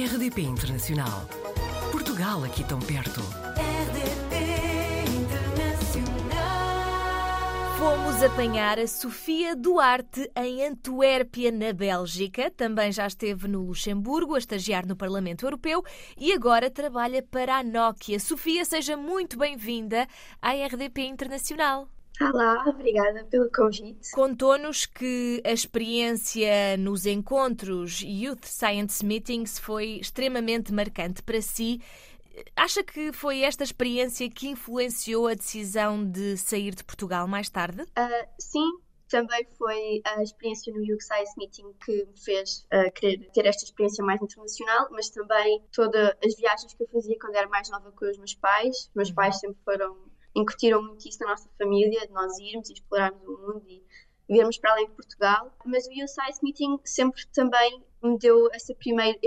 RDP Internacional. Portugal aqui tão perto. RDP Internacional. Fomos apanhar a Sofia Duarte em Antuérpia, na Bélgica. Também já esteve no Luxemburgo a estagiar no Parlamento Europeu e agora trabalha para a Nokia. Sofia, seja muito bem-vinda à RDP Internacional. Olá, obrigada pelo convite. Contou-nos que a experiência nos encontros Youth Science Meetings foi extremamente marcante para si. Acha que foi esta experiência que influenciou a decisão de sair de Portugal mais tarde? Uh, sim, também foi a experiência no Youth Science Meeting que me fez uh, querer ter esta experiência mais internacional, mas também todas as viagens que eu fazia quando era mais nova com os meus pais. Meus pais sempre foram incutiram muito isso na nossa família, de nós irmos e explorarmos o mundo e virmos para além de Portugal. Mas o USICE Meeting sempre também me deu esse primeiro,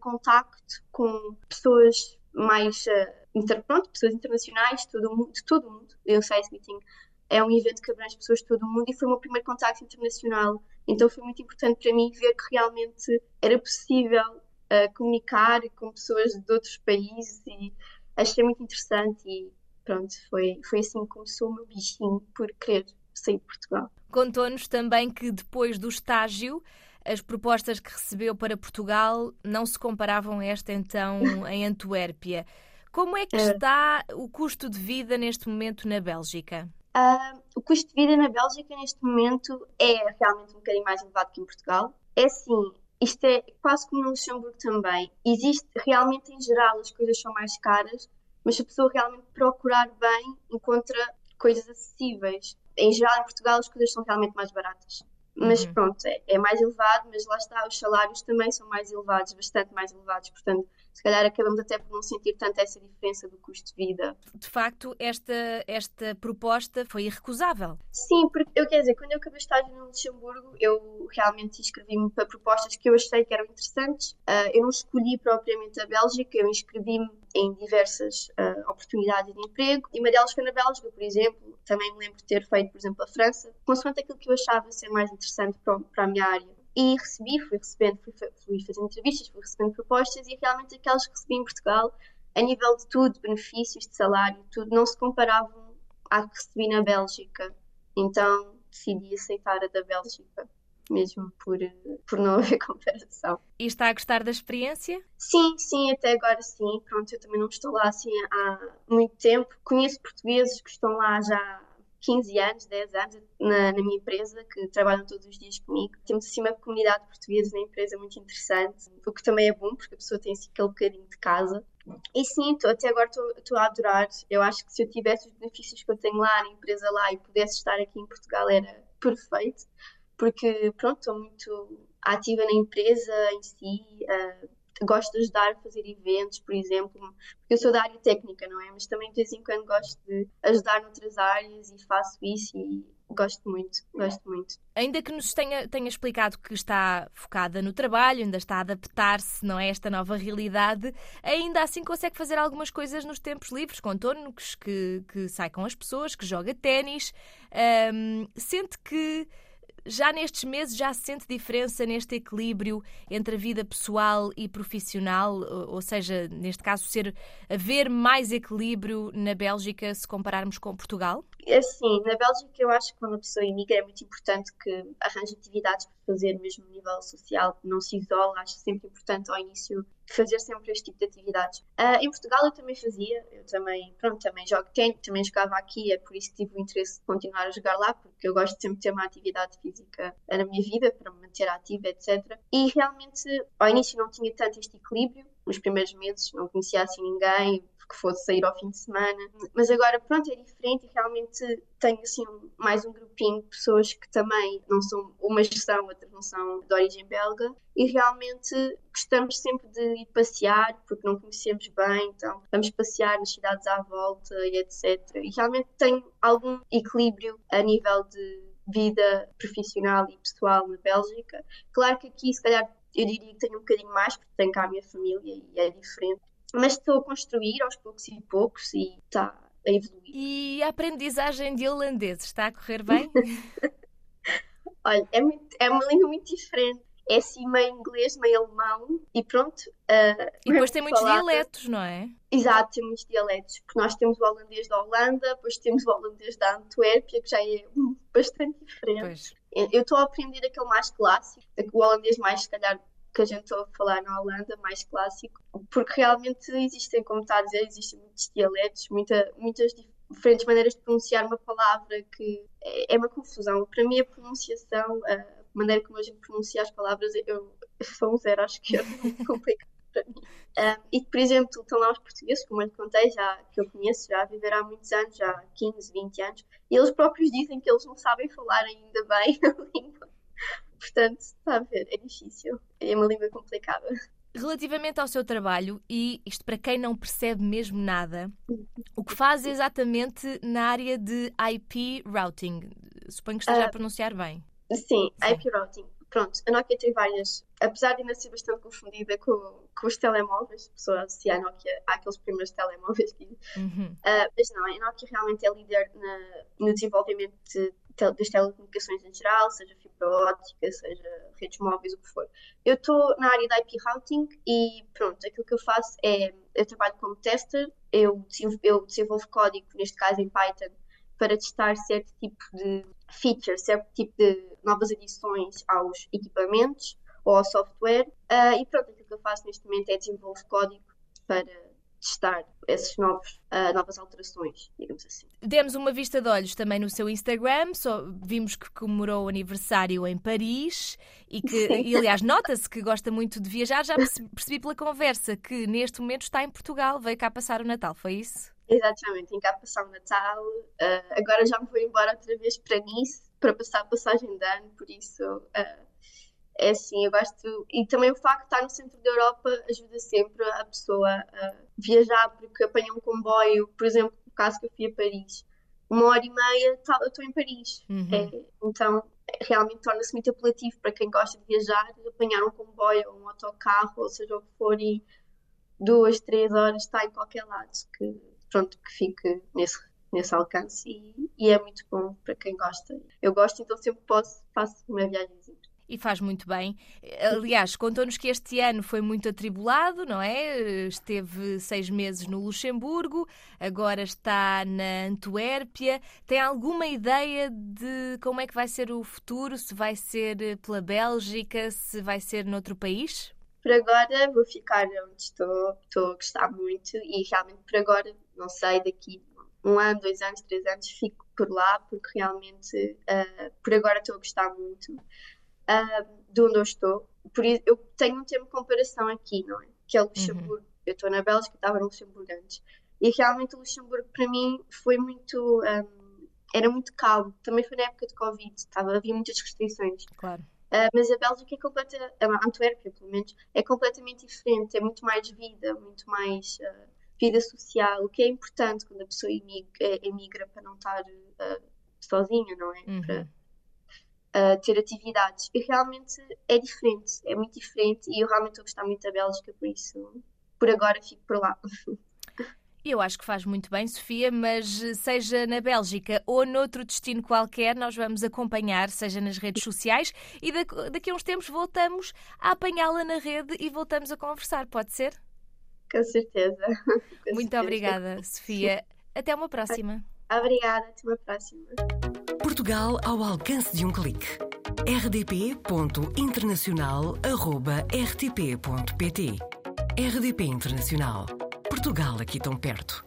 contacto com pessoas mais, uh, pronto, pessoas internacionais todo mundo, de todo o mundo. O USICE Meeting é um evento que abrange pessoas de todo o mundo e foi o meu primeiro contacto internacional. Então foi muito importante para mim ver que realmente era possível uh, comunicar com pessoas de outros países e achei muito interessante e pronto, foi, foi assim que começou o meu bichinho por querer sair de Portugal. Contou-nos também que depois do estágio, as propostas que recebeu para Portugal não se comparavam a esta então em Antuérpia. Como é que é. está o custo de vida neste momento na Bélgica? Uh, o custo de vida na Bélgica neste momento é realmente um bocadinho mais elevado que em Portugal. É assim, isto é quase como no Luxemburgo também. Existe realmente em geral as coisas são mais caras, mas se a pessoa realmente procurar bem, encontra coisas acessíveis. Em geral, em Portugal, as coisas são realmente mais baratas. Mas uhum. pronto, é, é, mais elevado, mas lá está, os salários também são mais elevados, bastante mais elevados. Portanto, se calhar acabamos até por não sentir tanto essa diferença do custo de vida. De facto, esta, esta proposta foi irrecusável. Sim, porque eu quero dizer, quando eu acabei estágio no Luxemburgo, eu realmente inscrevi-me para propostas que eu achei que eram interessantes. Uh, eu não escolhi propriamente a Bélgica, eu inscrevi-me em diversas uh, oportunidades de emprego e uma delas foi na Bélgica, por exemplo. Também me lembro de ter feito, por exemplo, a França, consoante aquilo que eu achava ser mais interessante para, para a minha área. E recebi, fui recebendo, fui, fui fazendo entrevistas, fui recebendo propostas e realmente aquelas que recebi em Portugal, a nível de tudo, benefícios, de salário, tudo, não se comparavam à que recebi na Bélgica. Então decidi aceitar a da Bélgica, mesmo por, por não haver comparação. E está a gostar da experiência? Sim, sim, até agora sim. Pronto, eu também não estou lá assim há muito tempo. Conheço portugueses que estão lá já 15 anos, 10 anos na, na, minha empresa, que trabalham todos os dias comigo. Temos assim uma comunidade portuguesa na empresa muito interessante, o que também é bom, porque a pessoa tem assim aquele bocadinho de casa. E sim, tô, até agora estou a adorar. Eu acho que se eu tivesse os benefícios que eu tenho lá, na empresa lá, e pudesse estar aqui em Portugal, era perfeito, porque pronto, estou muito ativa na empresa em si, uh, gosto de ajudar a fazer eventos, por exemplo, porque eu sou da área técnica, não é? Mas também de vez em quando gosto de ajudar noutras áreas e faço isso e gosto muito, gosto muito. Ainda que nos tenha, tenha explicado que está focada no trabalho, ainda está a adaptar-se não é, esta nova realidade, ainda assim consegue fazer algumas coisas nos tempos livres, contou-nos que, que sai com as pessoas, que joga ténis, sente que já nestes meses já se sente diferença neste equilíbrio entre a vida pessoal e profissional, ou seja, neste caso ser haver mais equilíbrio na Bélgica se compararmos com Portugal? É assim, na Bélgica eu acho que quando a pessoa imigra é muito importante que arranje atividades para fazer mesmo nível social, que não se isola, acho sempre importante ao início fazer sempre este tipo de atividades. Uh, em Portugal eu também fazia, eu também, pronto, também jogo tênis, também jogava aqui, é por isso que tive o interesse de continuar a jogar lá, porque eu gosto de sempre ter uma atividade física na minha vida, para me manter ativa, etc. E realmente, ao início não tinha tanto este equilíbrio, nos primeiros meses não conhecia assim ninguém, que fosse sair ao fim de semana. Mas agora, pronto, é diferente e realmente tenho assim mais um grupinho de pessoas que também não são, umas são, outras não são de origem belga e realmente gostamos sempre de ir passear porque não conhecemos bem, então vamos passear nas cidades à volta e etc. E realmente tenho algum equilíbrio a nível de vida profissional e pessoal na Bélgica. Claro que aqui, se calhar, eu diria que tenho um bocadinho mais, porque tenho cá a minha família e é diferente mas estou a construir aos poucos e poucos e está a evoluir. E a aprendizagem de holandês está a correr bem? Olha, é, muito, é uma língua muito diferente. é assim meio inglês, meio alemão e pronto. Uh, e depois tem muitos dialetos, não é? Exato, tem muitos dialetos, porque nós temos o holandês da Holanda, depois temos o holandês da Antuérpia, que já é bastante diferente. Pois. Eu estou a aprender aquele mais clássico, o holandês mais, se calhar, que a gente a falar na Holanda, mais clássico, porque realmente existem, como está a dizer, existem muitos dialetos, muita, muitas diferentes maneiras de pronunciar uma palavra que é, é uma confusão. Para mim, a pronunciação, a maneira como a gente pronuncia as palavras, eu sou um zero, acho que é muito complicado para mim. Um, e, por exemplo, estão lá os portugueses, como eu contei, já, que eu conheço, já viveram há muitos anos, já há 15, 20 anos, e eles próprios dizem que eles não sabem falar ainda bem a língua. Portanto, está a ver, é difícil. É uma língua complicada. Relativamente ao seu trabalho, e isto para quem não percebe mesmo nada, o que faz exatamente na área de IP routing? Suponho que esteja a pronunciar bem. Sim, IP routing. Pronto, a Nokia tem várias, apesar de ainda ser bastante confundida com, com os telemóveis, pessoas associam a Nokia àqueles primeiros telemóveis. Uhum. Uh, mas não, a Nokia realmente é líder na, no desenvolvimento de, das telecomunicações em geral, seja fibra óptica, seja redes móveis, o que for. Eu estou na área da IP routing e pronto, aquilo que eu faço é, eu trabalho como tester, eu, eu desenvolvo código, neste caso em Python, para testar certo tipo de features, certo tipo de novas adições aos equipamentos ou ao software. Uh, e pronto, aquilo que eu faço neste momento é desenvolver código para testar esses novos, uh, novas alterações, digamos assim. Demos uma vista de olhos também no seu Instagram, só vimos que comemorou o aniversário em Paris e que, e, aliás, nota-se que gosta muito de viajar. Já percebi pela conversa que neste momento está em Portugal, veio cá passar o Natal, foi isso? Exatamente, em cá passar o Natal. Uh, agora já me vou embora outra vez para Nice para passar a passagem de ano, por isso uh, é assim, eu gosto. E também o facto de estar no centro da Europa ajuda sempre a pessoa a viajar, porque apanha um comboio, por exemplo, no caso que eu fui a Paris, uma hora e meia tá, eu estou em Paris. Uhum. É, então realmente torna-se muito apelativo para quem gosta de viajar, apanhar um comboio ou um autocarro, ou seja o que for, e duas, três horas está em qualquer lado, que pronto, que fique nesse nesse alcance e, e, é muito bom para quem gosta. Eu gosto, então sempre posso, faço uma viagem. E faz muito bem. Aliás, contou-nos que este ano foi muito atribulado, não é? Esteve seis meses no Luxemburgo, agora está na Antuérpia. Tem alguma ideia de como é que vai ser o futuro? Se vai ser pela Bélgica, se vai ser noutro país? Por agora vou ficar onde estou, estou a gostar muito e realmente por agora, não sei, daqui um ano, dois anos, três anos, fico por lá, porque realmente uh, por agora estou a gostar muito uh, de onde eu estou. Por isso, eu tenho um termo de comparação aqui, não é? Que é o Luxemburgo. Uhum. Eu estou na Bélgica, estava no Luxemburgo antes. E realmente o Luxemburgo para mim foi muito. Um, era muito calmo. Também foi na época de Covid, estava, havia muitas restrições. Claro. Uh, mas a Bélgica é completamente. A Antuérpia, pelo menos, é completamente diferente. É muito mais vida, muito mais. Uh, vida social, o que é importante quando a pessoa emigra, emigra para não estar uh, sozinha, não é? Uhum. Para uh, ter atividades. E realmente é diferente, é muito diferente e eu realmente estou a gostar muito da Bélgica, por isso, por agora, fico por lá. Eu acho que faz muito bem, Sofia, mas seja na Bélgica ou noutro destino qualquer, nós vamos acompanhar, seja nas redes sociais, e daqui a uns tempos voltamos a apanhá-la na rede e voltamos a conversar, pode ser? Com certeza. Com Muito certeza. obrigada, Sofia. Até uma próxima. Obrigada, até uma próxima. Portugal ao alcance de um clique. rdp.internacional.rtp.pt RDP Internacional. Portugal aqui tão perto.